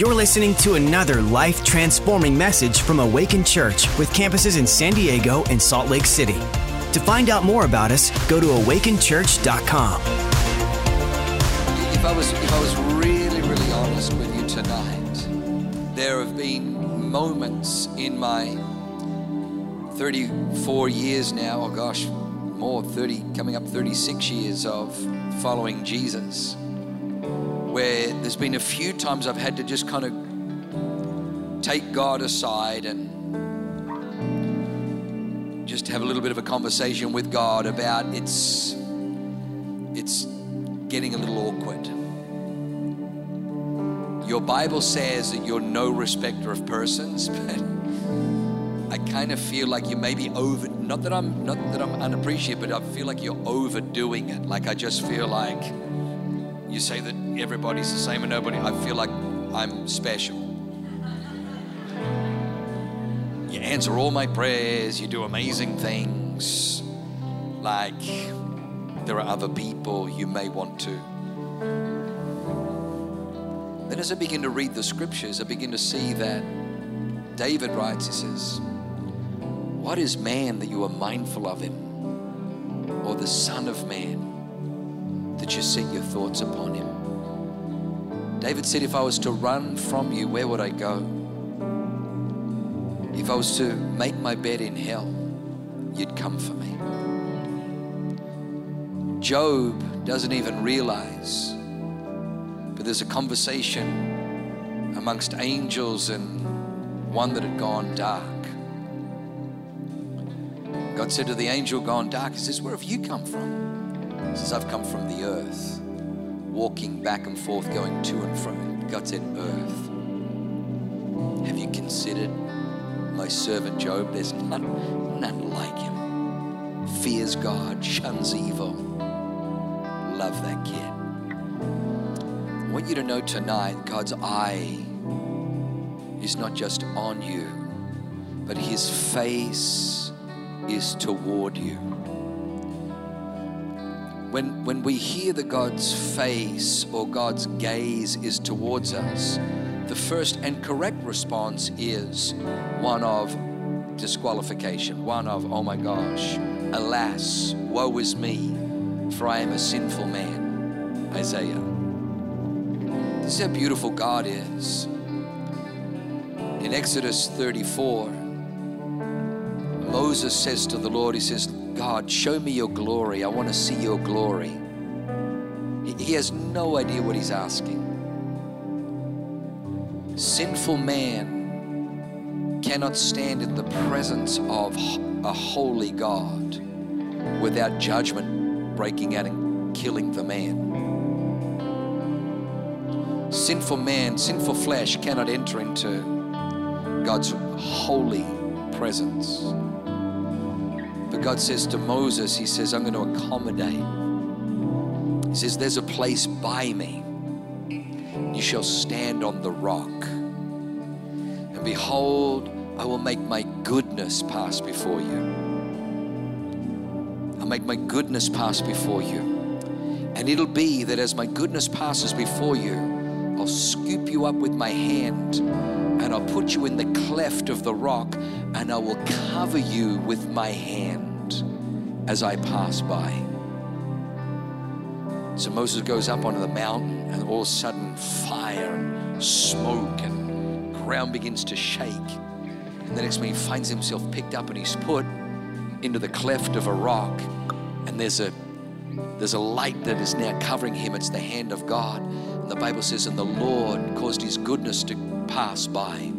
You're listening to another life transforming message from Awaken Church with campuses in San Diego and Salt Lake City. To find out more about us, go to awakenchurch.com. If I was if I was really really honest with you tonight, there have been moments in my 34 years now, oh gosh, more 30 coming up 36 years of following Jesus where there's been a few times I've had to just kind of take God aside and just have a little bit of a conversation with God about it's it's getting a little awkward. Your Bible says that you're no respecter of persons, but I kind of feel like you may be over not that I'm not that I'm unappreciative, but I feel like you're overdoing it. Like I just feel like you say that everybody's the same and nobody, I feel like I'm special. You answer all my prayers, you do amazing things. Like there are other people you may want to. Then, as I begin to read the scriptures, I begin to see that David writes, he says, What is man that you are mindful of him? Or the Son of Man that you set your thoughts upon him. David said, If I was to run from you, where would I go? If I was to make my bed in hell, you'd come for me. Job doesn't even realize, but there's a conversation amongst angels and one that had gone dark. God said to the angel, Gone dark, He says, Where have you come from? Says, I've come from the earth, walking back and forth, going to and fro. God said, Earth. Have you considered my servant Job? There's none, none like him. Fears God, shuns evil. Love that kid. I want you to know tonight God's eye is not just on you, but his face is toward you when, when we hear that God's face or God's gaze is towards us, the first and correct response is one of disqualification, one of, oh my gosh, alas, woe is me, for I am a sinful man. Isaiah. This is how beautiful God is. In Exodus 34, Moses says to the Lord, He says, God, show me your glory. I want to see your glory. He has no idea what he's asking. Sinful man cannot stand in the presence of a holy God without judgment breaking out and killing the man. Sinful man, sinful flesh cannot enter into God's holy presence. God says to Moses, He says, I'm going to accommodate. He says, There's a place by me. You shall stand on the rock. And behold, I will make my goodness pass before you. I'll make my goodness pass before you. And it'll be that as my goodness passes before you, I'll scoop you up with my hand and I'll put you in the cleft of the rock and I will cover you with my hand as I pass by. So Moses goes up onto the mountain, and all of a sudden, fire and smoke and ground begins to shake. And the next minute, he finds himself picked up and he's put into the cleft of a rock, and there's a there's a light that is now covering him. It's the hand of God. And the Bible says, and the Lord caused his goodness to pass by.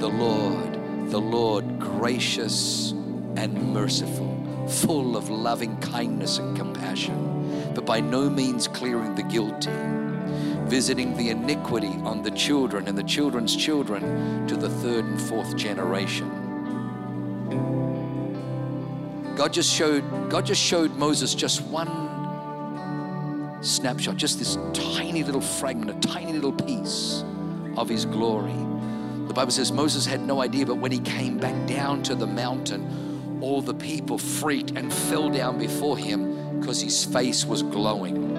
The Lord the Lord gracious and merciful, full of loving kindness and compassion, but by no means clearing the guilty, visiting the iniquity on the children and the children's children to the third and fourth generation. God just showed God just showed Moses just one snapshot, just this tiny little fragment, a tiny little piece of his glory. The Bible says Moses had no idea, but when he came back down to the mountain, all the people freaked and fell down before him because his face was glowing.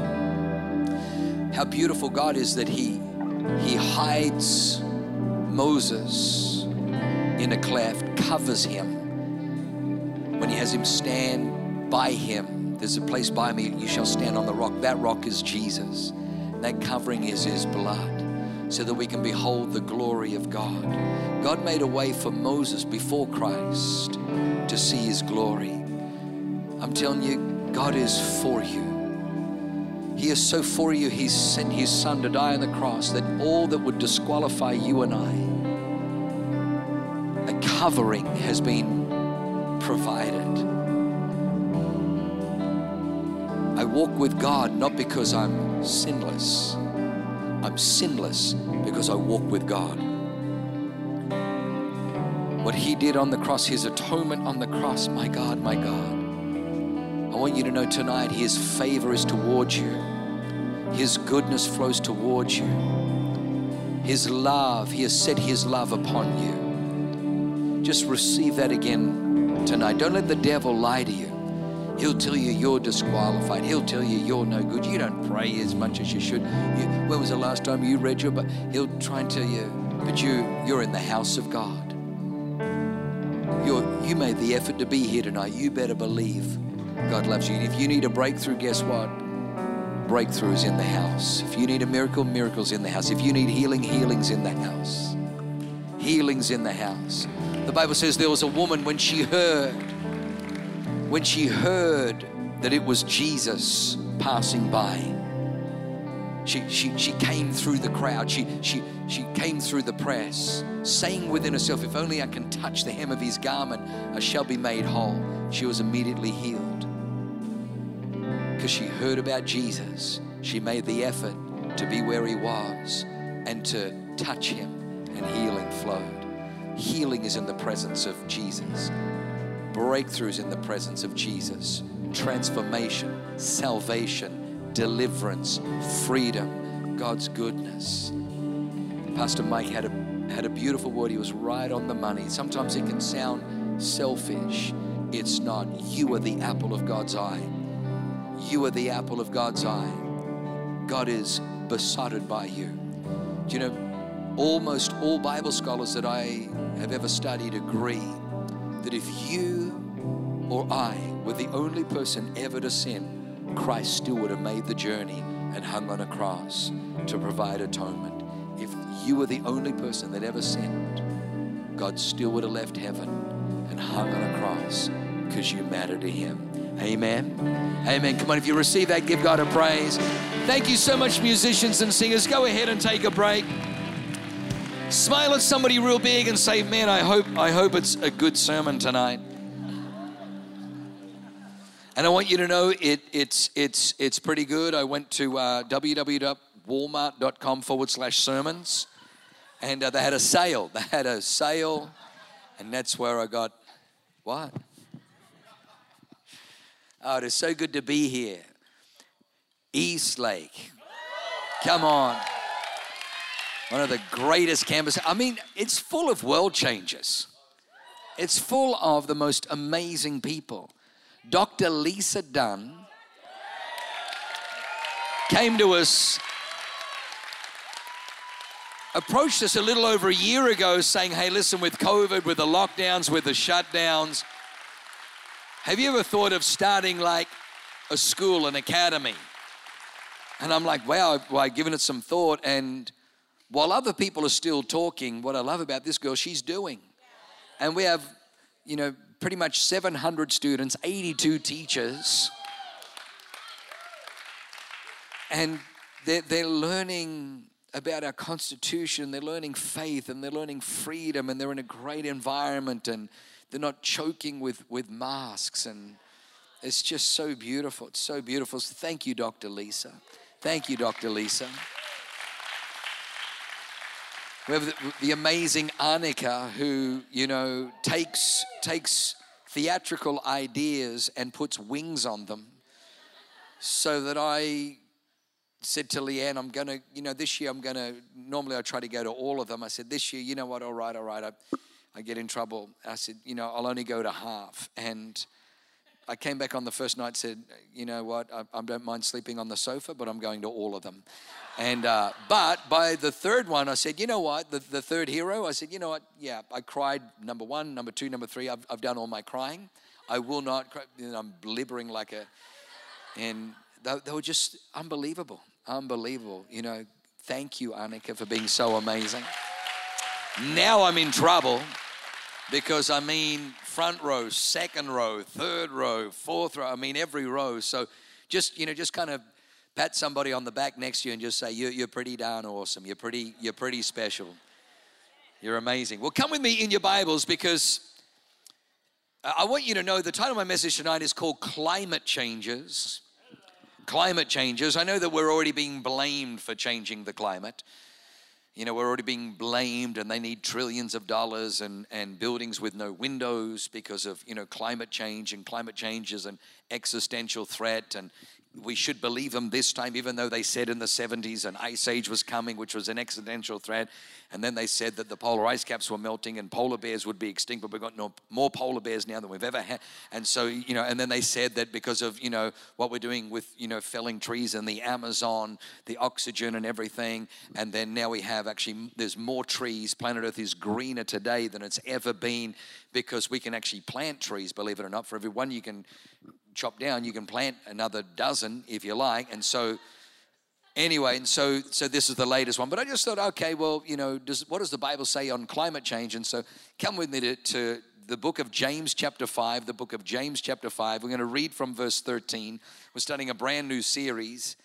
How beautiful God is that he he hides Moses in a cleft, covers him. When he has him stand by him, there's a place by me, you shall stand on the rock. That rock is Jesus. That covering is his blood so that we can behold the glory of God. God made a way for Moses before Christ to see his glory. I'm telling you, God is for you. He is so for you, He sent His Son to die on the cross that all that would disqualify you and I, a covering has been provided. I walk with God not because I'm sinless, I'm sinless because I walk with God. What He did on the cross, His atonement on the cross, my God, my God. I want you to know tonight His favor is towards you, His goodness flows towards you, His love, He has set His love upon you. Just receive that again tonight. Don't let the devil lie to you. He'll tell you you're disqualified. He'll tell you you're no good. You don't pray as much as you should. You, when was the last time you read your But He'll try and tell you, but you, you're in the house of God. You're, you made the effort to be here tonight. You better believe God loves you. And if you need a breakthrough, guess what? Breakthrough is in the house. If you need a miracle, miracles in the house. If you need healing, healing's in the house. Healing's in the house. The Bible says there was a woman when she heard when she heard that it was Jesus passing by, she, she, she came through the crowd. She, she, she came through the press, saying within herself, If only I can touch the hem of his garment, I shall be made whole. She was immediately healed. Because she heard about Jesus, she made the effort to be where he was and to touch him, and healing flowed. Healing is in the presence of Jesus breakthroughs in the presence of Jesus, transformation, salvation, deliverance, freedom, God's goodness. Pastor Mike had a had a beautiful word. He was right on the money. Sometimes it can sound selfish. It's not. You are the apple of God's eye. You are the apple of God's eye. God is besotted by you. Do you know, almost all Bible scholars that I have ever studied agree that if you or I were the only person ever to sin, Christ still would have made the journey and hung on a cross to provide atonement. If you were the only person that ever sinned, God still would have left heaven and hung on a cross because you matter to Him. Amen. Amen. Come on, if you receive that, give God a praise. Thank you so much, musicians and singers. Go ahead and take a break. Smile at somebody real big and say, "Man, I hope I hope it's a good sermon tonight." And I want you to know it, it's it's it's pretty good. I went to uh, www.walmart.com forward slash sermons, and uh, they had a sale. They had a sale, and that's where I got what? Oh, it is so good to be here. East Lake. Come on one of the greatest campuses. I mean, it's full of world changers. It's full of the most amazing people. Dr. Lisa Dunn came to us, approached us a little over a year ago saying, Hey, listen, with COVID, with the lockdowns, with the shutdowns, have you ever thought of starting like a school, an academy? And I'm like, wow, well, I've given it some thought. And while other people are still talking, what I love about this girl, she's doing. And we have, you know, pretty much 700 students, 82 teachers. And they're, they're learning about our Constitution, they're learning faith, and they're learning freedom, and they're in a great environment, and they're not choking with, with masks. And it's just so beautiful. It's so beautiful. So thank you, Dr. Lisa. Thank you, Dr. Lisa. We have the, the amazing Annika who, you know, takes, takes theatrical ideas and puts wings on them. So that I said to Leanne, I'm going to, you know, this year I'm going to, normally I try to go to all of them. I said, this year, you know what, all right, all right. I, I get in trouble. I said, you know, I'll only go to half. And I came back on the first night, said, you know what, I, I don't mind sleeping on the sofa, but I'm going to all of them. And uh, but by the third one, I said, you know what, the, the third hero, I said, you know what, yeah, I cried number one, number two, number three. I've, I've done all my crying. I will not cry. Know, I'm blibbering like a, and they, they were just unbelievable, unbelievable. You know, thank you, Annika, for being so amazing. Now I'm in trouble because I mean, front row, second row, third row, fourth row, I mean, every row. So just, you know, just kind of pat somebody on the back next to you and just say, you're, you're pretty darn awesome. You're pretty, you're pretty special. You're amazing. Well, come with me in your Bibles because I want you to know the title of my message tonight is called Climate Changes. Climate Changes. I know that we're already being blamed for changing the climate you know, we're already being blamed and they need trillions of dollars and, and buildings with no windows because of, you know, climate change and climate change is an existential threat and we should believe them this time, even though they said in the 70s an ice age was coming, which was an existential threat. And then they said that the polar ice caps were melting and polar bears would be extinct, but we've got no, more polar bears now than we've ever had. And so, you know, and then they said that because of, you know, what we're doing with, you know, felling trees in the Amazon, the oxygen and everything. And then now we have actually, there's more trees. Planet Earth is greener today than it's ever been because we can actually plant trees, believe it or not. For every one you can chop down, you can plant another dozen if you like. And so, anyway, and so so this is the latest one. But I just thought, okay, well, you know, does what does the Bible say on climate change? And so, come with me to, to the book of James, chapter 5, the book of James, chapter 5. We're going to read from verse 13. We're starting a brand new series,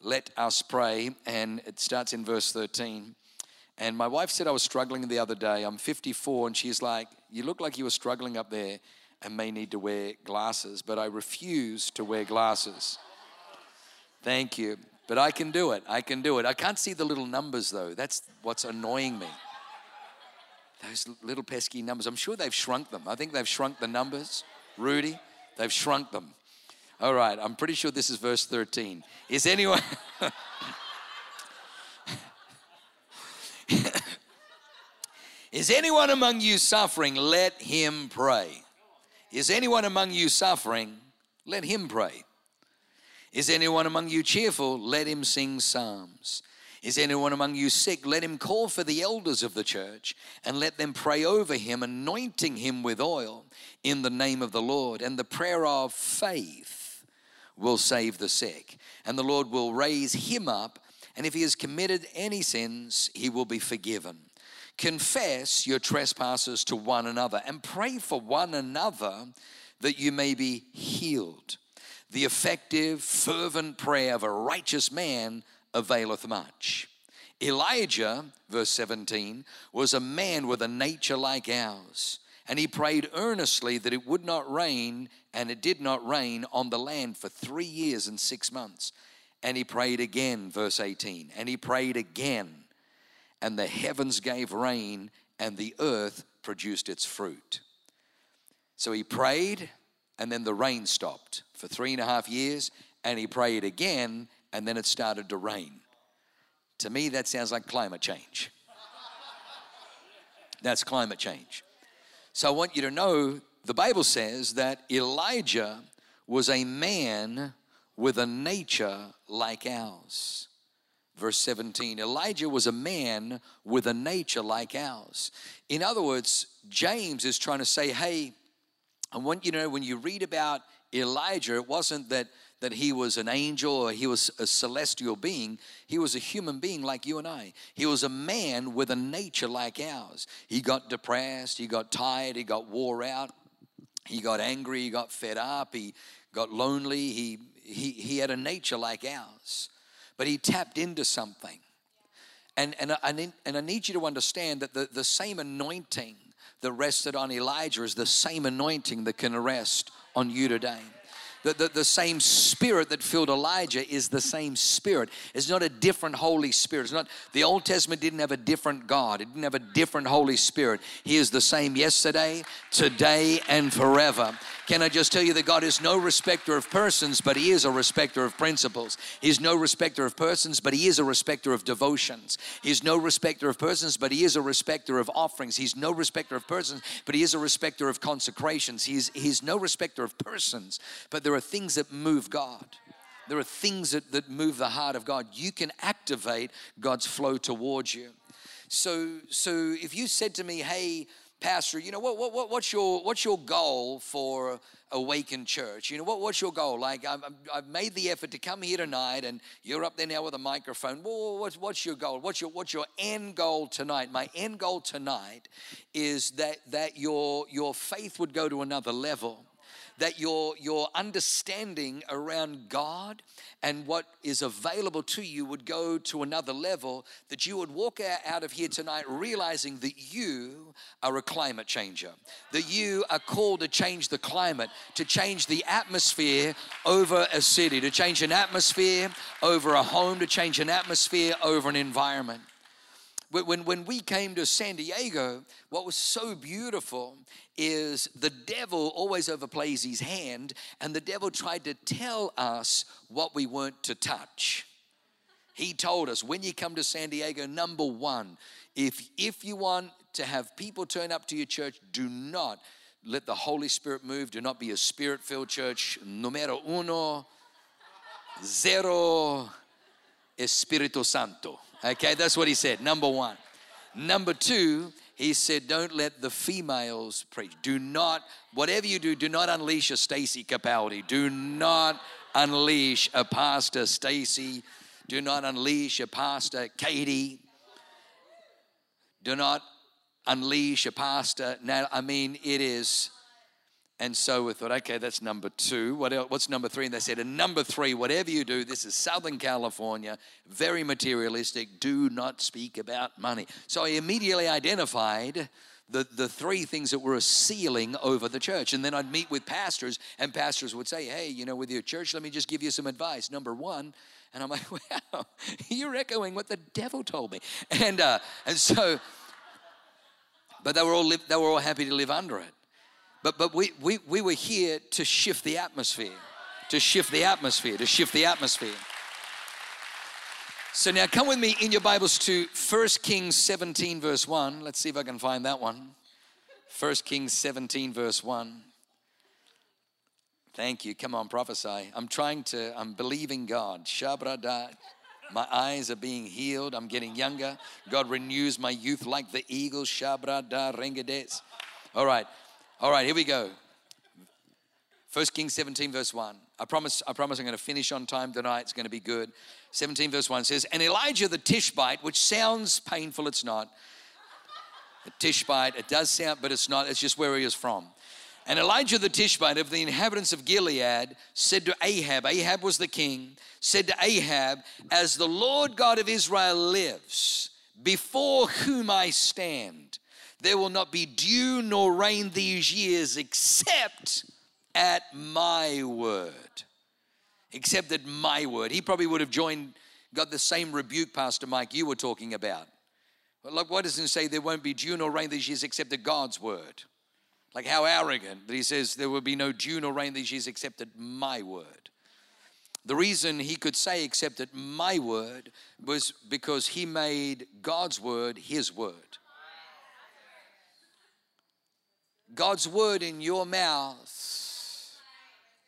Let Us Pray, and it starts in verse 13. And my wife said I was struggling the other day. I'm 54, and she's like, You look like you were struggling up there and may need to wear glasses, but I refuse to wear glasses. Thank you. But I can do it. I can do it. I can't see the little numbers though. That's what's annoying me. Those little pesky numbers. I'm sure they've shrunk them. I think they've shrunk the numbers. Rudy, they've shrunk them. All right, I'm pretty sure this is verse 13. Is anyone. is anyone among you suffering? Let him pray. Is anyone among you suffering? Let him pray. Is anyone among you cheerful? Let him sing psalms. Is anyone among you sick? Let him call for the elders of the church and let them pray over him, anointing him with oil in the name of the Lord. And the prayer of faith will save the sick, and the Lord will raise him up. And if he has committed any sins, he will be forgiven. Confess your trespasses to one another and pray for one another that you may be healed. The effective, fervent prayer of a righteous man availeth much. Elijah, verse 17, was a man with a nature like ours, and he prayed earnestly that it would not rain, and it did not rain on the land for three years and six months. And he prayed again, verse 18, and he prayed again and the heavens gave rain, and the earth produced its fruit. So he prayed, and then the rain stopped for three and a half years, and he prayed again, and then it started to rain. To me, that sounds like climate change. That's climate change. So I want you to know the Bible says that Elijah was a man with a nature like ours. Verse 17 Elijah was a man with a nature like ours. In other words, James is trying to say, hey, I want you to know when you read about Elijah, it wasn't that, that he was an angel or he was a celestial being. He was a human being like you and I. He was a man with a nature like ours. He got depressed, he got tired, he got wore out, he got angry, he got fed up, he got lonely, he, he, he had a nature like ours but he tapped into something. And, and, I, and I need you to understand that the, the same anointing that rested on Elijah is the same anointing that can rest on you today. The, the, the, same spirit that filled Elijah is the same spirit. It's not a different Holy Spirit. It's not the Old Testament didn't have a different God. It didn't have a different Holy Spirit. He is the same yesterday, today, and forever. Can I just tell you that God is no respecter of persons, but He is a respecter of principles. He's no respecter of persons, but He is a respecter of devotions. He's no respecter of persons, but He is a respecter of offerings. He's no respecter of persons, but He is a respecter of consecrations. He's, he's no respecter of persons, but there are things that move God. There are things that, that move the heart of God. You can activate God's flow towards you. So, so if you said to me, hey, Pastor, you know, what, what, what's, your, what's your goal for Awakened Church? You know, what, what's your goal? Like, I've, I've made the effort to come here tonight, and you're up there now with a microphone. Well, what's, what's your goal? What's your, what's your end goal tonight? My end goal tonight is that, that your, your faith would go to another level that your, your understanding around God and what is available to you would go to another level, that you would walk out of here tonight realizing that you are a climate changer, that you are called to change the climate, to change the atmosphere over a city, to change an atmosphere over a home, to change an atmosphere over an environment. When, when we came to San Diego, what was so beautiful is the devil always overplays his hand, and the devil tried to tell us what we weren't to touch. He told us when you come to San Diego, number one, if, if you want to have people turn up to your church, do not let the Holy Spirit move. Do not be a spirit filled church. Numero uno, zero, Espíritu Santo. Okay, that's what he said. Number one. Number two, he said, don't let the females preach. Do not, whatever you do, do not unleash a Stacy Capaldi. Do not unleash a Pastor Stacy. Do not unleash a Pastor Katie. Do not unleash a pastor. Now, I mean, it is and so we thought, okay, that's number two. What else, what's number three? And they said, and number three, whatever you do, this is Southern California, very materialistic, do not speak about money. So I immediately identified the, the three things that were a ceiling over the church. And then I'd meet with pastors, and pastors would say, hey, you know, with your church, let me just give you some advice. Number one, and I'm like, wow, you're echoing what the devil told me. And, uh, and so, but they were all, they were all happy to live under it. But, but we, we, we were here to shift the atmosphere, to shift the atmosphere, to shift the atmosphere. So now come with me in your Bibles to 1 Kings 17, verse 1. Let's see if I can find that one. 1 Kings 17, verse 1. Thank you. Come on, prophesy. I'm trying to, I'm believing God. Shabrada. My eyes are being healed. I'm getting younger. God renews my youth like the eagle. Shabrada rengades. All right. All right, here we go. First Kings 17, verse 1. I promise, I promise I'm going to finish on time tonight. It's going to be good. 17, verse 1 says, And Elijah the Tishbite, which sounds painful, it's not. The Tishbite, it does sound, but it's not. It's just where he is from. And Elijah the Tishbite of the inhabitants of Gilead said to Ahab, Ahab was the king, said to Ahab, As the Lord God of Israel lives, before whom I stand, there will not be dew nor rain these years except at my word. Except at my word. He probably would have joined, got the same rebuke, Pastor Mike, you were talking about. But like, why doesn't it say there won't be dew nor rain these years except at God's word? Like, how arrogant that he says there will be no dew nor rain these years except at my word. The reason he could say except at my word was because he made God's word his word. God's word in your mouth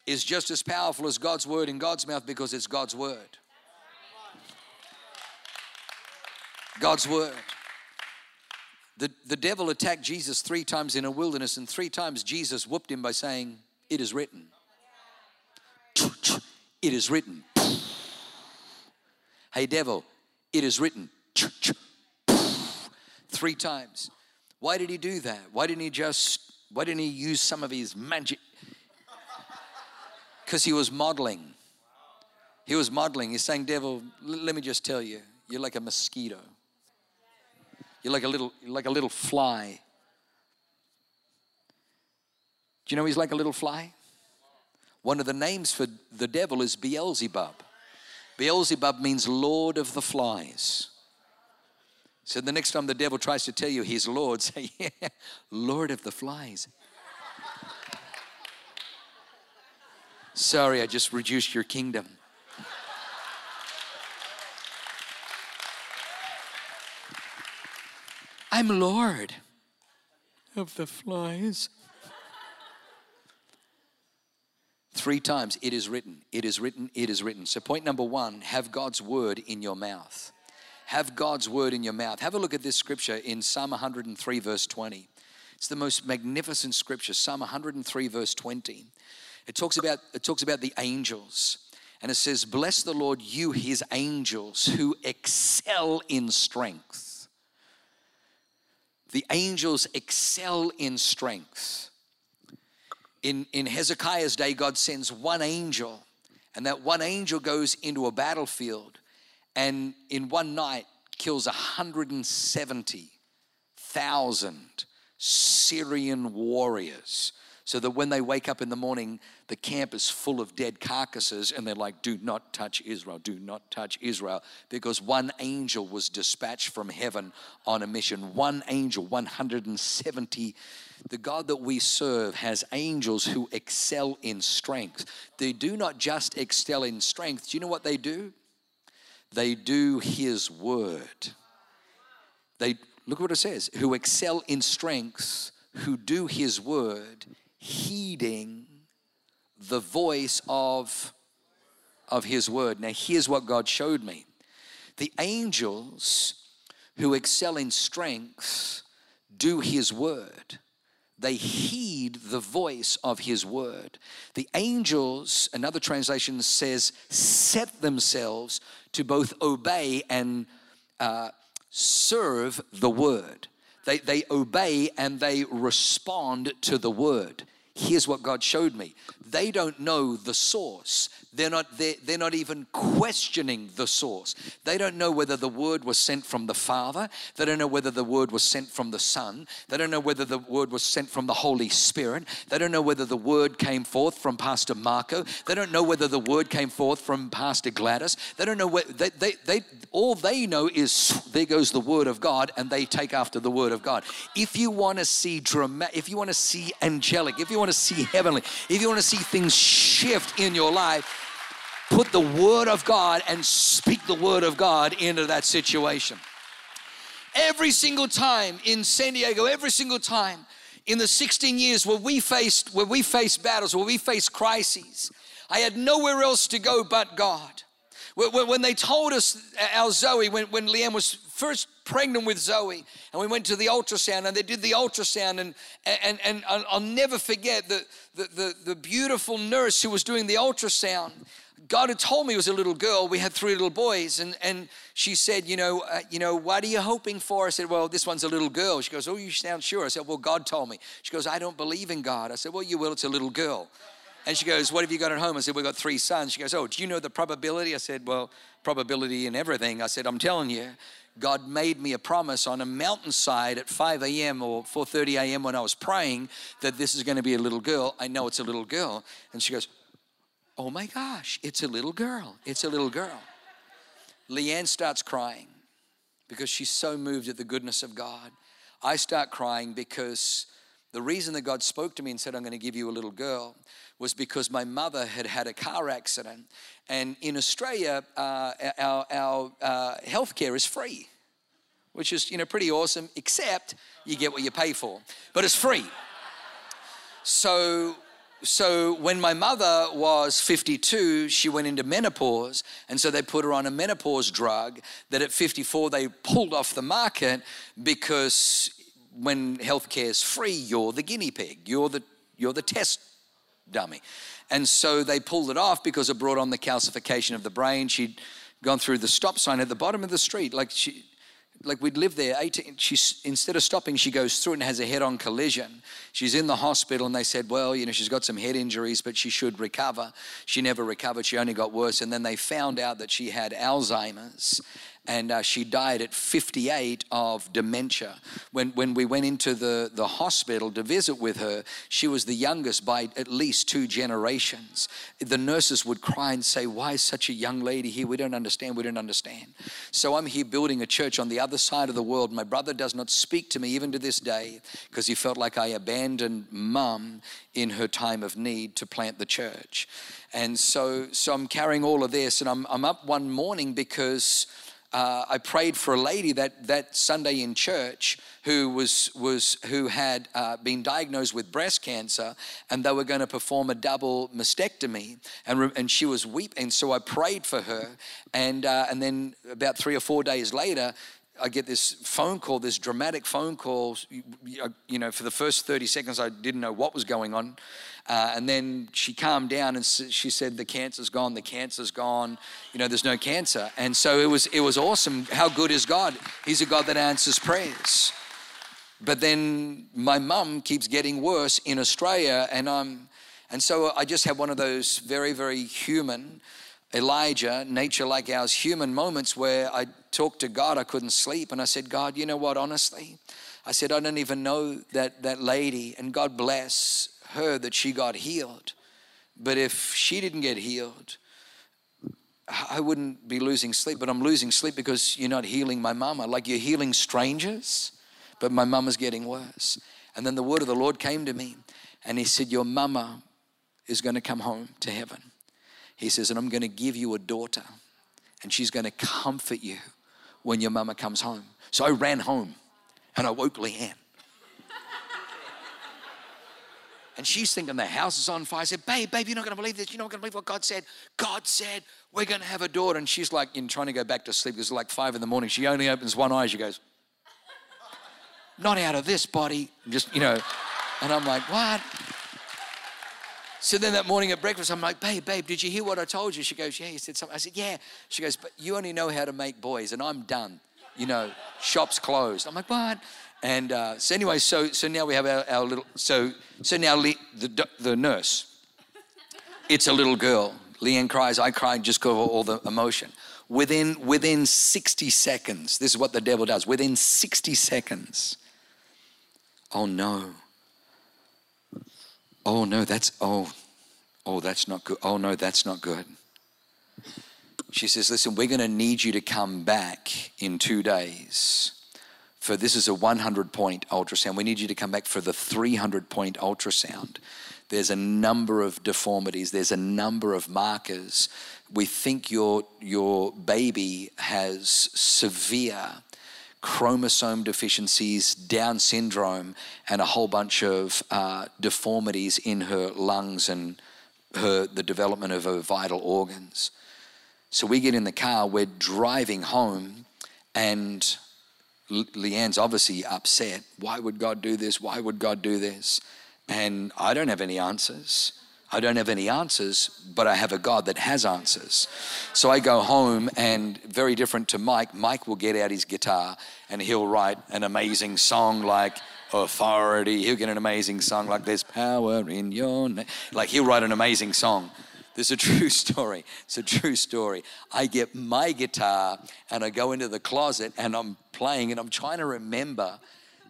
is just as powerful as God's word in God's mouth because it's God's word. God's word. The, the devil attacked Jesus three times in a wilderness, and three times Jesus whooped him by saying, It is written. It is written. Hey, devil, it is written. Three times. Why did he do that? Why didn't he just why didn't he use some of his magic? Because he was modeling. He was modeling. He's saying, Devil, let me just tell you, you're like a mosquito. You're like a little, like a little fly. Do you know he's like a little fly? One of the names for the devil is Beelzebub. Beelzebub means Lord of the Flies. So the next time the devil tries to tell you he's Lord, say, Yeah, Lord of the Flies. Sorry, I just reduced your kingdom. I'm Lord of the flies. Three times it is written, it is written, it is written. So, point number one have God's word in your mouth. Have God's word in your mouth. Have a look at this scripture in Psalm 103, verse 20. It's the most magnificent scripture, Psalm 103, verse 20. It talks about, it talks about the angels. And it says, Bless the Lord, you, his angels, who excel in strength. The angels excel in strength. In, in Hezekiah's day, God sends one angel, and that one angel goes into a battlefield and in one night kills 170,000 Syrian warriors so that when they wake up in the morning, the camp is full of dead carcasses, and they're like, Do not touch Israel, do not touch Israel, because one angel was dispatched from heaven on a mission. One angel, 170. The God that we serve has angels who excel in strength. They do not just excel in strength, do you know what they do? They do His word. They look what it says who excel in strength, who do His word heeding the voice of, of his word. Now, here's what God showed me the angels who excel in strength do his word. They heed the voice of his word. The angels, another translation says, set themselves to both obey and uh, serve the word. They, they obey and they respond to the word here's what God showed me. They don't know the source. They're not, they're, they're not even questioning the source. They don't know whether the word was sent from the Father. They don't know whether the word was sent from the Son. They don't know whether the word was sent from the Holy Spirit. They don't know whether the word came forth from Pastor Marco. They don't know whether the word came forth from Pastor Gladys. They don't know what they, they, they all they know is there goes the word of God and they take after the word of God. If you want to see dramatic, if you want to see angelic, if you want to see heavenly, if you want to see things shift in your life, put the Word of God and speak the Word of God into that situation. Every single time in San Diego, every single time in the 16 years where we faced where we faced battles, where we faced crises, I had nowhere else to go but God. When they told us, uh, our Zoe, when, when Leanne was first pregnant with Zoe, and we went to the ultrasound, and they did the ultrasound, and, and, and I'll never forget the, the, the, the beautiful nurse who was doing the ultrasound. God had told me it was a little girl. We had three little boys, and, and she said, you know, uh, you know, what are you hoping for? I said, well, this one's a little girl. She goes, oh, you sound sure. I said, well, God told me. She goes, I don't believe in God. I said, well, you will. It's a little girl. And she goes, What have you got at home? I said, We've got three sons. She goes, Oh, do you know the probability? I said, Well, probability in everything. I said, I'm telling you, God made me a promise on a mountainside at 5 a.m. or 4:30 a.m. when I was praying that this is going to be a little girl. I know it's a little girl. And she goes, Oh my gosh, it's a little girl. It's a little girl. Leanne starts crying because she's so moved at the goodness of God. I start crying because the reason that God spoke to me and said, I'm going to give you a little girl was because my mother had had a car accident. And in Australia, uh, our, our uh, healthcare is free, which is, you know, pretty awesome, except you get what you pay for. But it's free. So so when my mother was 52 she went into menopause and so they put her on a menopause drug that at 54 they pulled off the market because when healthcare is free you're the guinea pig you're the you're the test dummy. And so they pulled it off because it brought on the calcification of the brain. She'd gone through the stop sign at the bottom of the street. Like she, like we'd lived there 18 she's instead of stopping she goes through and has a head-on collision. She's in the hospital and they said well you know she's got some head injuries but she should recover. She never recovered. She only got worse. And then they found out that she had alzheimer's and uh, she died at 58 of dementia. When, when we went into the, the hospital to visit with her, she was the youngest by at least two generations. The nurses would cry and say, Why is such a young lady here? We don't understand, we don't understand. So I'm here building a church on the other side of the world. My brother does not speak to me even to this day because he felt like I abandoned mum in her time of need to plant the church. And so, so I'm carrying all of this, and I'm, I'm up one morning because uh, I prayed for a lady that, that Sunday in church who was, was who had uh, been diagnosed with breast cancer, and they were going to perform a double mastectomy, and, and she was weeping. So I prayed for her, and uh, and then about three or four days later, I get this phone call, this dramatic phone call. You know, for the first 30 seconds, I didn't know what was going on. Uh, and then she calmed down and she said, "The cancer's gone. The cancer's gone. You know, there's no cancer." And so it was. It was awesome. How good is God? He's a God that answers prayers. But then my mum keeps getting worse in Australia, and I'm, and so I just had one of those very, very human. Elijah, nature like ours, human moments where I talked to God, I couldn't sleep, and I said, God, you know what, honestly, I said, I don't even know that, that lady, and God bless her that she got healed. But if she didn't get healed, I wouldn't be losing sleep, but I'm losing sleep because you're not healing my mama. Like you're healing strangers, but my mama's getting worse. And then the word of the Lord came to me, and He said, Your mama is going to come home to heaven. He says, And I'm going to give you a daughter, and she's going to comfort you when your mama comes home. So I ran home and I woke Leanne. And she's thinking the house is on fire. I said, Babe, babe, you're not going to believe this. You're not going to believe what God said. God said, We're going to have a daughter. And she's like, in trying to go back to sleep. It's like five in the morning. She only opens one eye. She goes, Not out of this body. Just, you know. And I'm like, What? So then that morning at breakfast, I'm like, Babe, babe, did you hear what I told you? She goes, Yeah, you said something. I said, Yeah. She goes, But you only know how to make boys, and I'm done. You know, shop's closed. I'm like, What? And uh, so anyway, so so now we have our, our little so so now the the nurse. It's a little girl. Leanne cries. I cried just because of all the emotion. Within within 60 seconds, this is what the devil does. Within 60 seconds, oh no. Oh no, that's oh oh that's not good. Oh no, that's not good. She says, "Listen, we're going to need you to come back in 2 days." For this is a 100 point ultrasound. We need you to come back for the 300 point ultrasound. There's a number of deformities, there's a number of markers. We think your, your baby has severe chromosome deficiencies, Down syndrome, and a whole bunch of uh, deformities in her lungs and her, the development of her vital organs. So we get in the car, we're driving home, and Leanne's obviously upset. Why would God do this? Why would God do this? And I don't have any answers. I don't have any answers, but I have a God that has answers. So I go home, and very different to Mike, Mike will get out his guitar and he'll write an amazing song like Authority. He'll get an amazing song like There's Power in Your Name. Like he'll write an amazing song. This is a true story. It's a true story. I get my guitar and I go into the closet and I'm playing and I'm trying to remember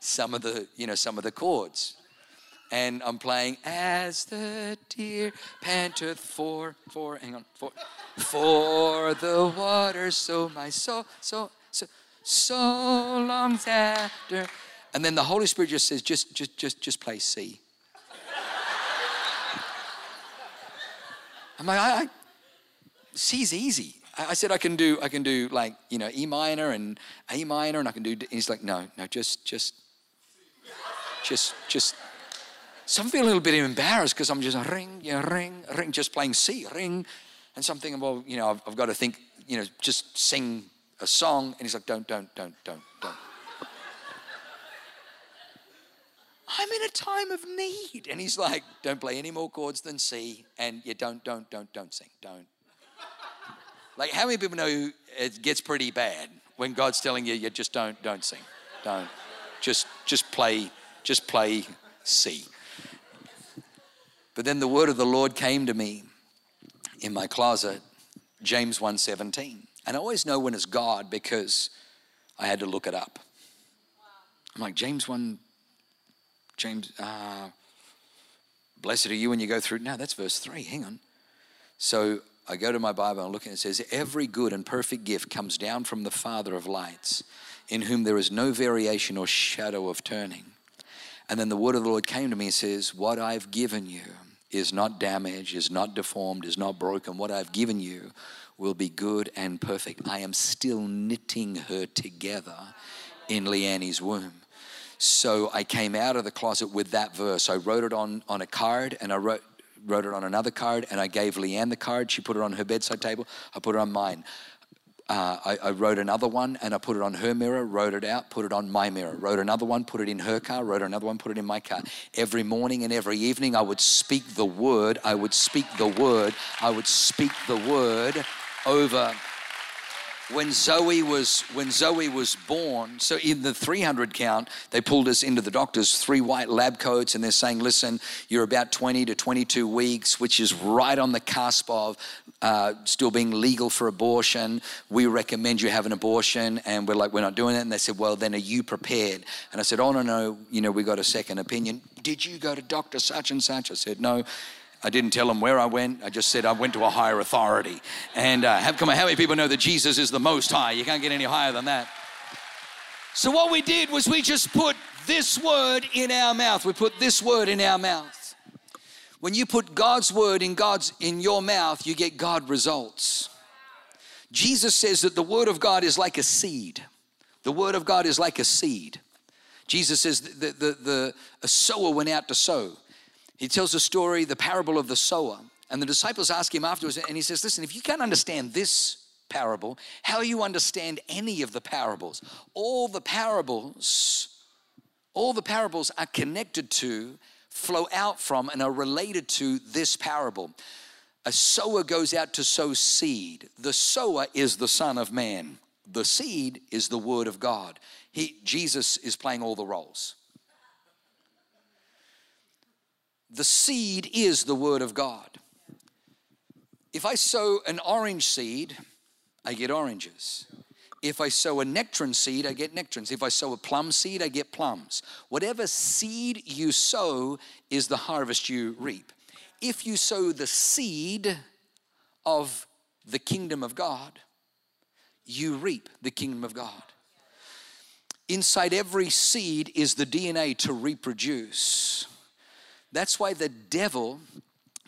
some of the, you know, some of the chords. And I'm playing as the deer panteth for, for, hang on, for, for the water, so my soul, so, so, so longs after. And then the Holy Spirit just says, just, just, just, just play C. I'm like, I, I C's easy. I, I, said I can do, I can do like, you know, E minor and A minor, and I can do. And he's like, no, no, just, just, just, just. So I'm feeling a little bit embarrassed because I'm just ring, yeah, ring, ring, just playing C, ring, and something. Well, you know, I've, I've got to think, you know, just sing a song. And he's like, don't, don't, don't, don't, don't. I'm in a time of need. And he's like, don't play any more chords than C, and you don't, don't, don't, don't sing. Don't. Like, how many people know it gets pretty bad when God's telling you, you just don't, don't sing. Don't. Just, just play, just play C. But then the word of the Lord came to me in my closet, James 1:17. And I always know when it's God because I had to look it up. I'm like, James 1, James, uh, blessed are you when you go through. No, that's verse 3. Hang on. So I go to my Bible and look and it says, Every good and perfect gift comes down from the Father of lights, in whom there is no variation or shadow of turning. And then the word of the Lord came to me and says, What I've given you is not damaged, is not deformed, is not broken. What I've given you will be good and perfect. I am still knitting her together in Leanne's womb. So I came out of the closet with that verse. I wrote it on, on a card and I wrote, wrote it on another card and I gave Leanne the card. She put it on her bedside table. I put it on mine uh, I, I, wrote another one and I put it on her mirror, wrote it out, put it on my mirror. Wrote another one, put it in her car, wrote another one, put it in my car. Every morning and every evening, I would speak the word, I would speak the word, I would speak the word over when Zoe was when Zoe was born, so in the 300 count, they pulled us into the doctors, three white lab coats, and they're saying, "Listen, you're about 20 to 22 weeks, which is right on the cusp of uh, still being legal for abortion. We recommend you have an abortion." And we're like, "We're not doing it." And they said, "Well, then are you prepared?" And I said, "Oh no, no, you know, we got a second opinion. Did you go to Doctor such and such?" I said, "No." I didn't tell them where I went. I just said I went to a higher authority. And uh, how, come on, how many people know that Jesus is the most high? You can't get any higher than that. So what we did was we just put this word in our mouth. We put this word in our mouth. When you put God's word in God's in your mouth, you get God results. Jesus says that the word of God is like a seed. The word of God is like a seed. Jesus says the, the, the, a sower went out to sow. He tells the story, the parable of the sower. And the disciples ask him afterwards, and he says, Listen, if you can't understand this parable, how you understand any of the parables? All the parables, all the parables are connected to, flow out from, and are related to this parable. A sower goes out to sow seed. The sower is the Son of Man. The seed is the Word of God. He, Jesus is playing all the roles. The seed is the Word of God. If I sow an orange seed, I get oranges. If I sow a nectarine seed, I get nectarines. If I sow a plum seed, I get plums. Whatever seed you sow is the harvest you reap. If you sow the seed of the kingdom of God, you reap the kingdom of God. Inside every seed is the DNA to reproduce. That's why the devil,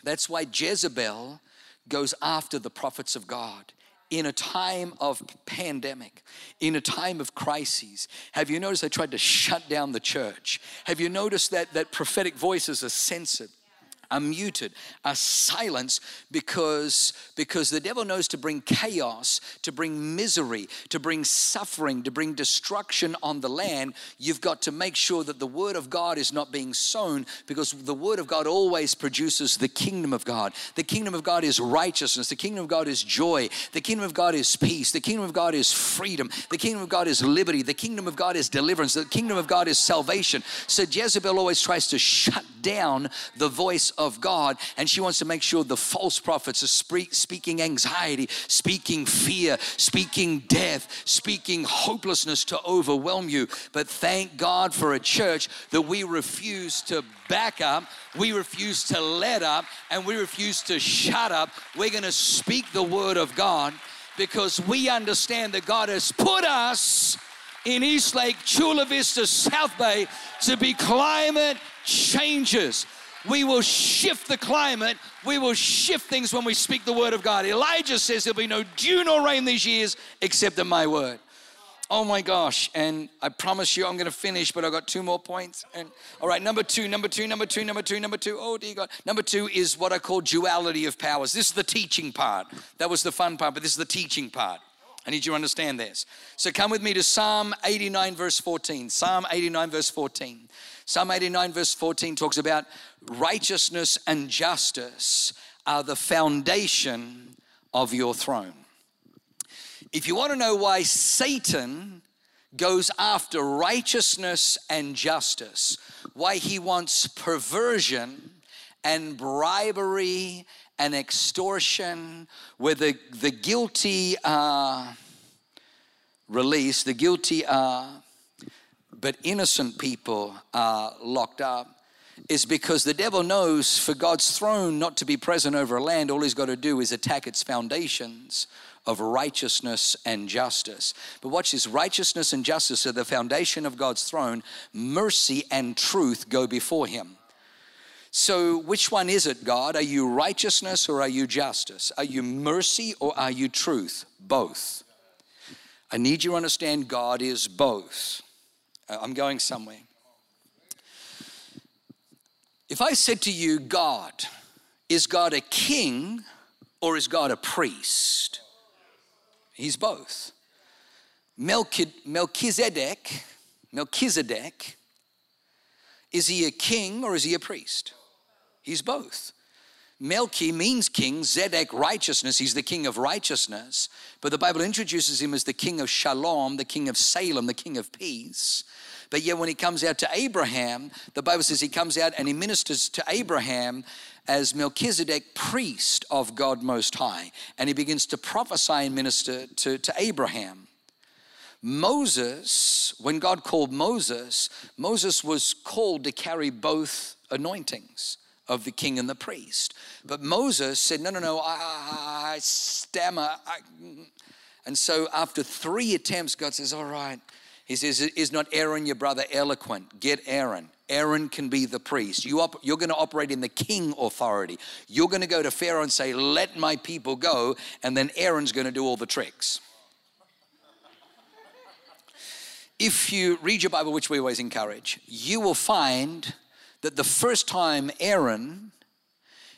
that's why Jezebel goes after the prophets of God in a time of pandemic, in a time of crises. Have you noticed they tried to shut down the church? Have you noticed that, that prophetic voices are censored? Are muted, are silenced because, because the devil knows to bring chaos, to bring misery, to bring suffering, to bring destruction on the land. You've got to make sure that the word of God is not being sown because the word of God always produces the kingdom of God. The kingdom of God is righteousness, the kingdom of God is joy, the kingdom of God is peace, the kingdom of God is freedom, the kingdom of God is liberty, the kingdom of God is deliverance, the kingdom of God is salvation. So Jezebel always tries to shut down the voice of God, and she wants to make sure the false prophets are speaking anxiety, speaking fear, speaking death, speaking hopelessness to overwhelm you. But thank God for a church that we refuse to back up, we refuse to let up, and we refuse to shut up. We're going to speak the word of God because we understand that God has put us in Eastlake, Chula Vista, South Bay to be climate changers. We will shift the climate. We will shift things when we speak the word of God. Elijah says there'll be no dew nor rain these years except in my word. Oh my gosh. And I promise you I'm going to finish, but I've got two more points. And all right, number two, number two, number two, number two, number two. Oh, dear God. Number two is what I call duality of powers. This is the teaching part. That was the fun part, but this is the teaching part. I need you to understand this. So come with me to Psalm 89, verse 14. Psalm 89, verse 14. Psalm 89, verse 14 talks about righteousness and justice are the foundation of your throne. If you want to know why Satan goes after righteousness and justice, why he wants perversion and bribery and extortion, where the, the guilty are released, the guilty are, but innocent people are locked up, is because the devil knows for God's throne not to be present over a land, all he's got to do is attack its foundations of righteousness and justice. But watch this righteousness and justice are the foundation of God's throne, mercy and truth go before him. So, which one is it, God? Are you righteousness or are you justice? Are you mercy or are you truth? Both. I need you to understand God is both. Uh, I'm going somewhere. If I said to you, God, is God a king or is God a priest? He's both. Melchizedek, Melchizedek, is he a king or is he a priest? He's both. Melchi means king, Zedek, righteousness. He's the king of righteousness. But the Bible introduces him as the king of shalom, the king of Salem, the king of peace. But yet, when he comes out to Abraham, the Bible says he comes out and he ministers to Abraham as Melchizedek, priest of God Most High. And he begins to prophesy and minister to, to Abraham. Moses, when God called Moses, Moses was called to carry both anointings of the king and the priest. But Moses said, No, no, no, I, I stammer. I. Mm. And so after three attempts, God says, All right. He says, Is not Aaron your brother eloquent? Get Aaron. Aaron can be the priest. You op- you're going to operate in the king authority. You're going to go to Pharaoh and say, Let my people go. And then Aaron's going to do all the tricks. if you read your Bible, which we always encourage, you will find that the first time Aaron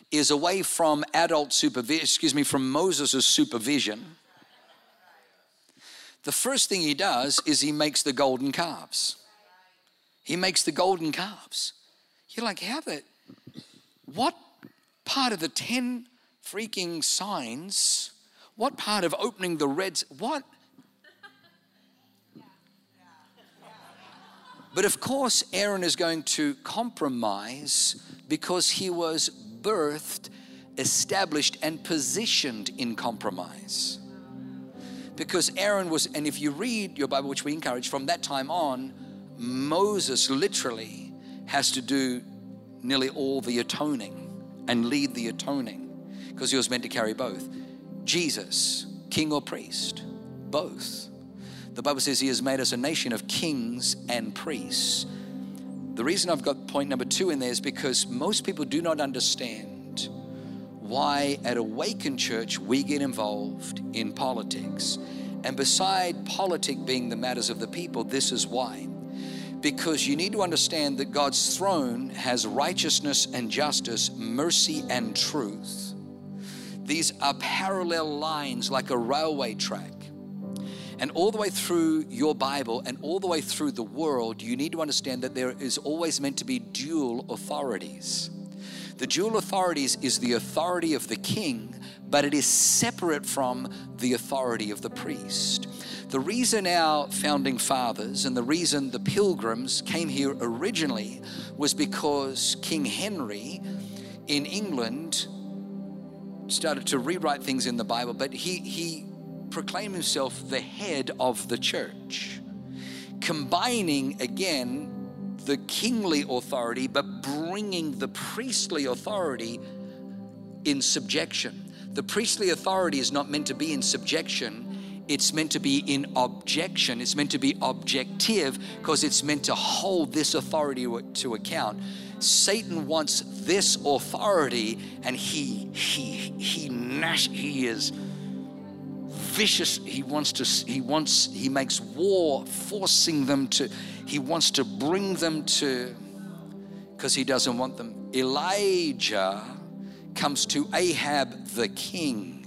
is away from adult supervision, excuse me, from Moses' supervision, the first thing he does is he makes the golden calves. He makes the golden calves. You're like, how the, what part of the 10 freaking signs, what part of opening the reds, what? But of course, Aaron is going to compromise because he was birthed, established, and positioned in compromise. Because Aaron was, and if you read your Bible, which we encourage, from that time on, Moses literally has to do nearly all the atoning and lead the atoning because he was meant to carry both. Jesus, king or priest, both. The Bible says he has made us a nation of kings and priests. The reason I've got point number two in there is because most people do not understand why at Awaken Church we get involved in politics. And beside politic being the matters of the people, this is why. Because you need to understand that God's throne has righteousness and justice, mercy and truth. These are parallel lines like a railway track. And all the way through your Bible and all the way through the world, you need to understand that there is always meant to be dual authorities. The dual authorities is the authority of the king, but it is separate from the authority of the priest. The reason our founding fathers and the reason the pilgrims came here originally was because King Henry in England started to rewrite things in the Bible, but he, he proclaim himself the head of the church, combining again the kingly authority, but bringing the priestly authority in subjection. The priestly authority is not meant to be in subjection, it's meant to be in objection. It's meant to be objective because it's meant to hold this authority to account. Satan wants this authority and he he he he, he is vicious he wants to he wants he makes war forcing them to he wants to bring them to because he doesn't want them elijah comes to ahab the king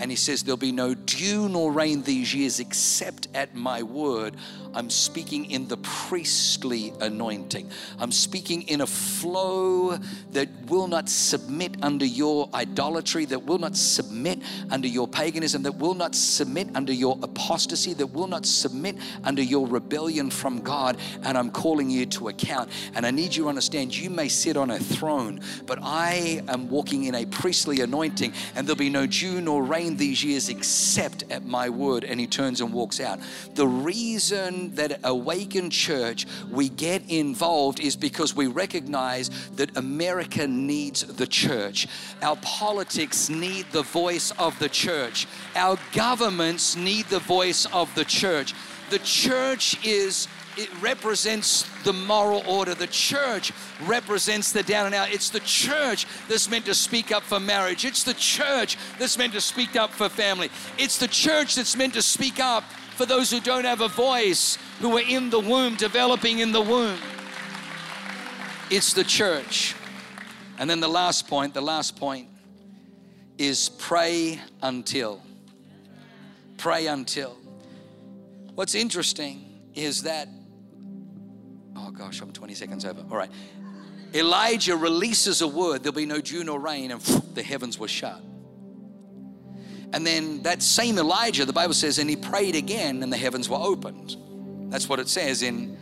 And he says, There'll be no dew nor rain these years except at my word. I'm speaking in the priestly anointing. I'm speaking in a flow that will not submit under your idolatry, that will not submit under your paganism, that will not submit under your apostasy, that will not submit under your rebellion from God. And I'm calling you to account. And I need you to understand you may sit on a throne, but I am walking in a priestly anointing, and there'll be no dew nor rain these years except at my word. And he turns and walks out. The reason that Awaken Church we get involved is because we recognize that America needs the church. Our politics need the voice of the church. Our governments need the voice of the church. The church is it represents the moral order. The church represents the down and out. It's the church that's meant to speak up for marriage. It's the church that's meant to speak up for family. It's the church that's meant to speak up for those who don't have a voice, who are in the womb, developing in the womb. It's the church. And then the last point, the last point is pray until. Pray until. What's interesting is that, oh gosh, I'm 20 seconds over. All right. Elijah releases a word, there'll be no dew nor rain, and the heavens were shut. And then that same Elijah, the Bible says, and he prayed again and the heavens were opened. That's what it says in.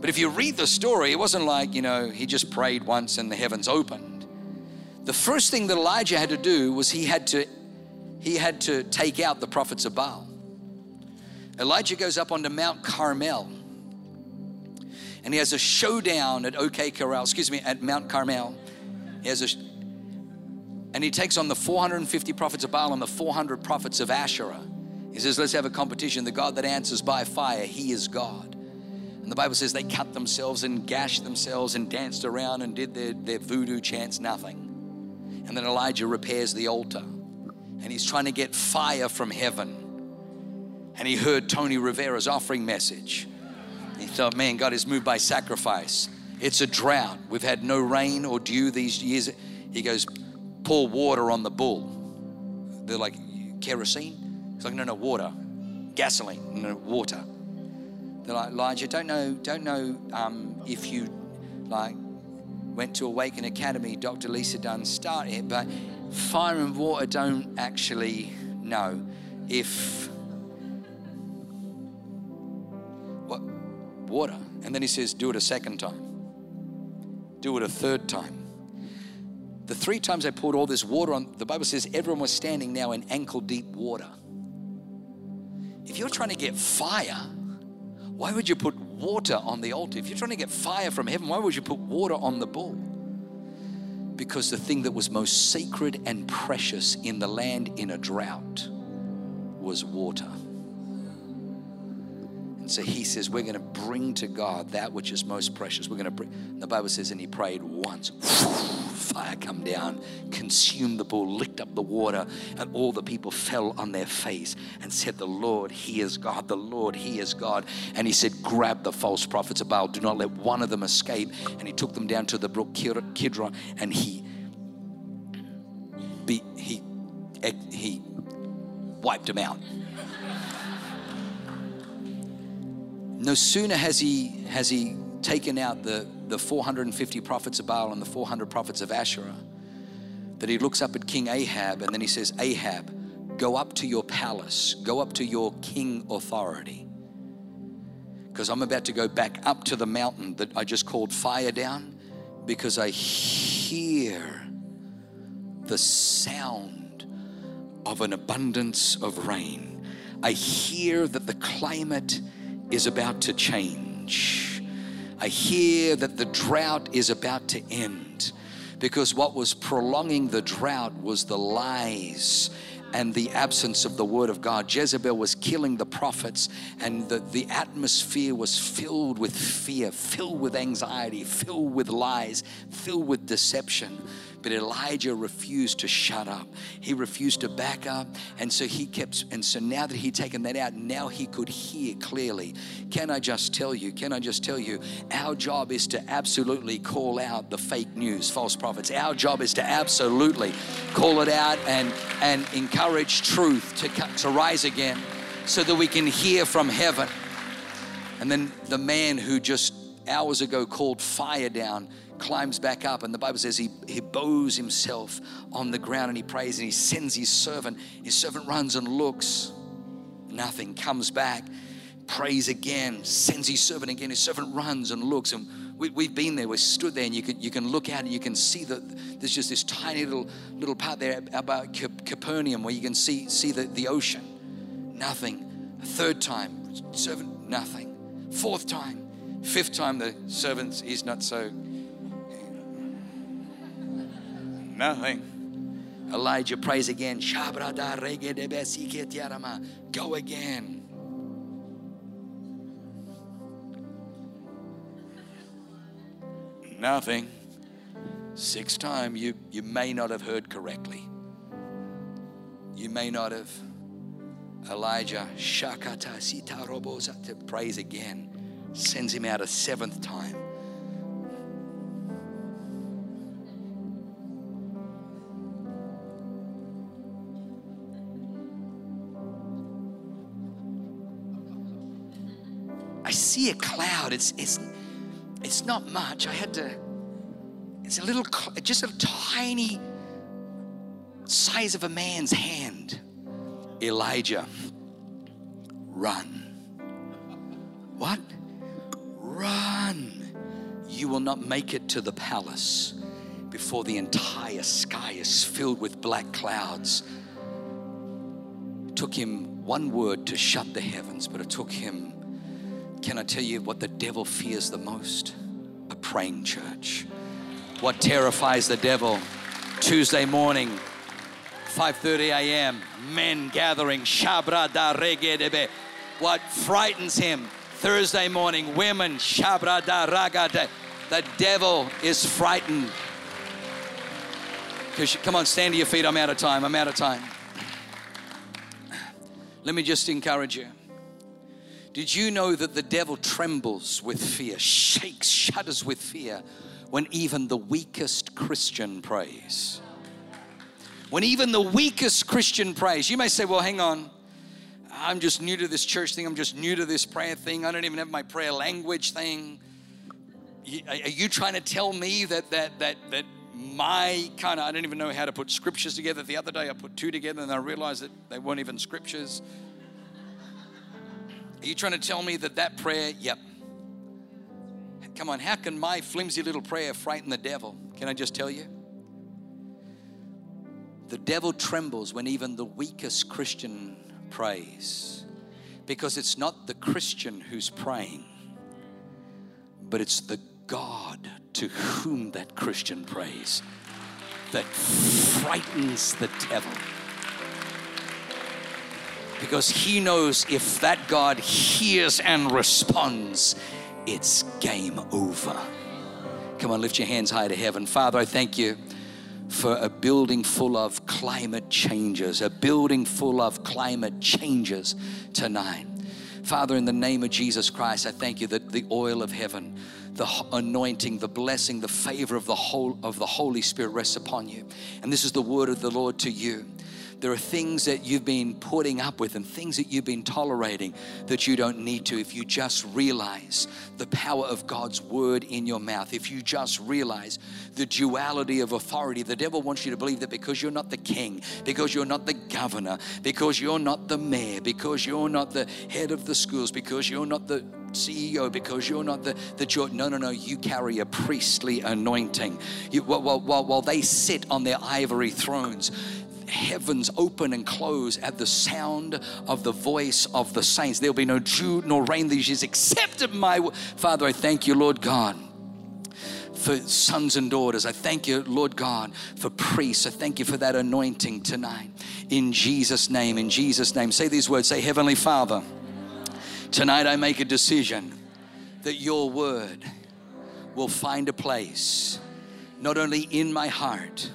But if you read the story, it wasn't like, you know, he just prayed once and the heavens opened. The first thing that Elijah had to do was he had to he had to take out the prophets of Baal. Elijah goes up onto Mount Carmel and he has a showdown at OK Corral, excuse me, at Mount Carmel. He has a and he takes on the 450 prophets of Baal and the 400 prophets of Asherah. He says, Let's have a competition. The God that answers by fire, he is God. And the Bible says they cut themselves and gashed themselves and danced around and did their, their voodoo chants, nothing. And then Elijah repairs the altar and he's trying to get fire from heaven. And he heard Tony Rivera's offering message. He thought, man, God is moved by sacrifice. It's a drought. We've had no rain or dew these years. He goes, pour water on the bull. They're like, kerosene? It's like, no, no, water. Gasoline, no, water. They're like, Elijah, don't know, don't know um, if you like went to Awaken Academy, Dr. Lisa Dunn started, it, but fire and water don't actually know if what water. And then he says, do it a second time. Do it a third time. The three times I poured all this water on, the Bible says everyone was standing now in ankle deep water. If you're trying to get fire, why would you put water on the altar? If you're trying to get fire from heaven, why would you put water on the bull? Because the thing that was most sacred and precious in the land in a drought was water. And so he says, We're going to bring to God that which is most precious. We're going to bring. The Bible says, and he prayed once fire come down, consumed the bull, licked up the water, and all the people fell on their face and said, The Lord, He is God, the Lord, He is God. And He said, Grab the false prophets of Baal, do not let one of them escape. And He took them down to the brook Kidron and He be, he, he wiped them out. No sooner has he, has he taken out the the 450 prophets of Baal and the 400 prophets of Asherah, that he looks up at King Ahab and then he says, Ahab, go up to your palace, go up to your king authority. Because I'm about to go back up to the mountain that I just called fire down because I hear the sound of an abundance of rain. I hear that the climate is about to change. I hear that the drought is about to end because what was prolonging the drought was the lies and the absence of the word of God. Jezebel was killing the prophets, and the, the atmosphere was filled with fear, filled with anxiety, filled with lies, filled with deception But Elijah refused to shut up. He refused to back up. And so he kept, and so now that he'd taken that out, now he could hear clearly. Can I just tell you, can I just tell you, our job is to absolutely call out the fake news, false prophets. Our job is to absolutely call it out and, and encourage truth to, to rise again so that we can hear from heaven. And then the man who just hours ago called fire down climbs back up, and the Bible says he, he bows himself on the ground and he prays and he sends his servant. His servant runs and looks, nothing, comes back, prays again, sends his servant again. His servant runs and looks, and we, have been there, we stood there, and you can, you can look out and you can see that there's just this tiny little, little part there about Capernaum where you can see, see the, the ocean. Nothing. A third time, servant, nothing. Fourth time, fifth time, the servant is not so Nothing. Elijah prays again. Go again. Nothing. Sixth time, you, you may not have heard correctly. You may not have. Elijah, Shakata Sita Robosa, prays again. Sends him out a seventh time. A cloud. It's, it's, it's not much. I had to, it's a little, just a tiny size of a man's hand. Elijah, run. What? Run. You will not make it to the palace before the entire sky is filled with black clouds. It took him one word to shut the heavens, but it took him can I tell you what the devil fears the most? A praying church. What terrifies the devil? Tuesday morning, 5:30 a.m. Men gathering. What frightens him? Thursday morning, women. The devil is frightened. Because come on, stand to your feet. I'm out of time. I'm out of time. Let me just encourage you. Did you know that the devil trembles with fear, shakes, shudders with fear when even the weakest Christian prays? When even the weakest Christian prays, you may say, Well, hang on. I'm just new to this church thing. I'm just new to this prayer thing. I don't even have my prayer language thing. Are you trying to tell me that that that that my kind of I don't even know how to put scriptures together. The other day I put two together and I realized that they weren't even scriptures. Are you trying to tell me that that prayer, yep. Come on, how can my flimsy little prayer frighten the devil? Can I just tell you? The devil trembles when even the weakest Christian prays because it's not the Christian who's praying, but it's the God to whom that Christian prays that frightens the devil because he knows if that God hears and responds, it's game over. Come on, lift your hands high to heaven. Father, I thank you for a building full of climate changes, a building full of climate changes tonight. Father, in the name of Jesus Christ, I thank you that the oil of heaven, the anointing, the blessing, the favor of the whole of the Holy Spirit rests upon you. And this is the word of the Lord to you there are things that you've been putting up with and things that you've been tolerating that you don't need to if you just realize the power of God's word in your mouth. If you just realize the duality of authority, the devil wants you to believe that because you're not the king, because you're not the governor, because you're not the mayor, because you're not the head of the schools, because you're not the CEO because you're not the, the George. No, no, no. You carry a priestly anointing. You, while, while, while they sit on their ivory thrones, heavens open and close at the sound of the voice of the saints. There'll be no dew nor rain these years except of my Father. I thank you, Lord God for sons and daughters. I thank you, Lord God, for priests. I thank you for that anointing tonight. In Jesus' name, in Jesus' name. Say these words say, Heavenly Father, tonight I make a decision that your word will find a place not only in my heart,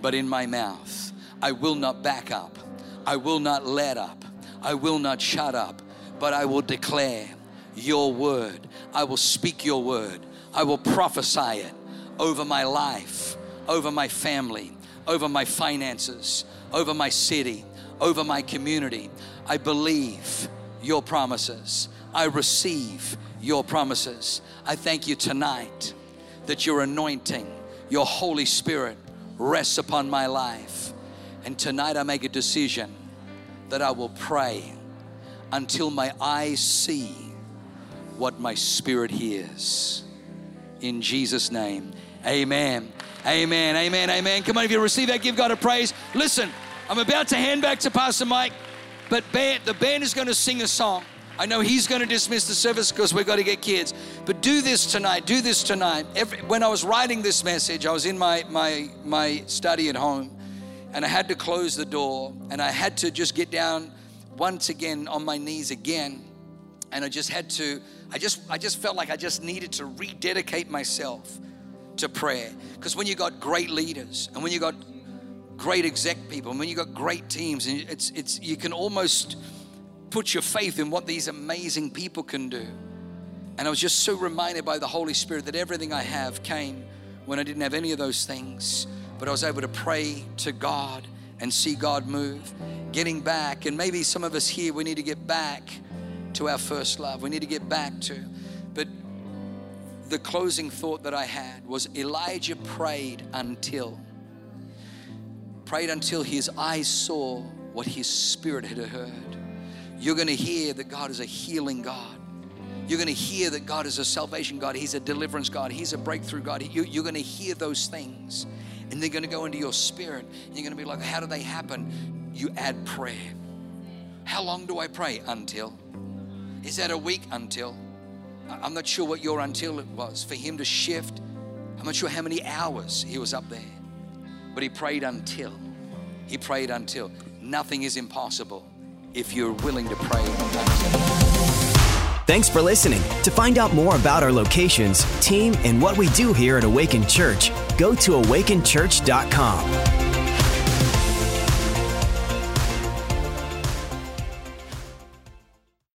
but in my mouth. I will not back up. I will not let up. I will not shut up, but I will declare your word. I will speak your word. I will prophesy it over my life, over my family, over my finances, over my city, over my community. I believe your promises. I receive your promises. I thank you tonight that your anointing, your Holy Spirit rests upon my life. And tonight I make a decision that I will pray until my eyes see what my spirit hears. In Jesus' name, amen. Amen, amen, amen. Come on, if you receive that, give God a praise. Listen, I'm about to hand back to Pastor Mike, but band, the band is going to sing a song. I know he's going to dismiss the service because we've got to get kids. But do this tonight. Do this tonight. Every, when I was writing this message, I was in my, my, my study at home and I had to close the door and I had to just get down once again on my knees again. And I just had to, I just, I just felt like I just needed to rededicate myself to prayer. Because when you got great leaders and when you got great exec people and when you got great teams, and it's, it's, you can almost, put your faith in what these amazing people can do. And I was just so reminded by the Holy Spirit that everything I have came when I didn't have any of those things. But I was able to pray to God and see God move. Getting back, and maybe some of us here, we need to get back to our first love. We need to get back to. But the closing thought that I had was Elijah prayed until, prayed until his eyes saw what his spirit had heard. You're going to hear that God is a healing God. You're going to hear that God is a salvation God. He's a deliverance God. He's a breakthrough God. You're going to hear those things. And they're going to go into your spirit. And you're going to be like, how do they happen? You add prayer. How long do I pray? Until. Is that a week? Until. I'm not sure what your until it was. For him to shift, I'm not sure how many hours he was up there. But he prayed until. He prayed until. Nothing is impossible if you're willing to pray. Thanks for listening. To find out more about our locations, team, and what we do here at Awaken Church, go to awakenchurch.com.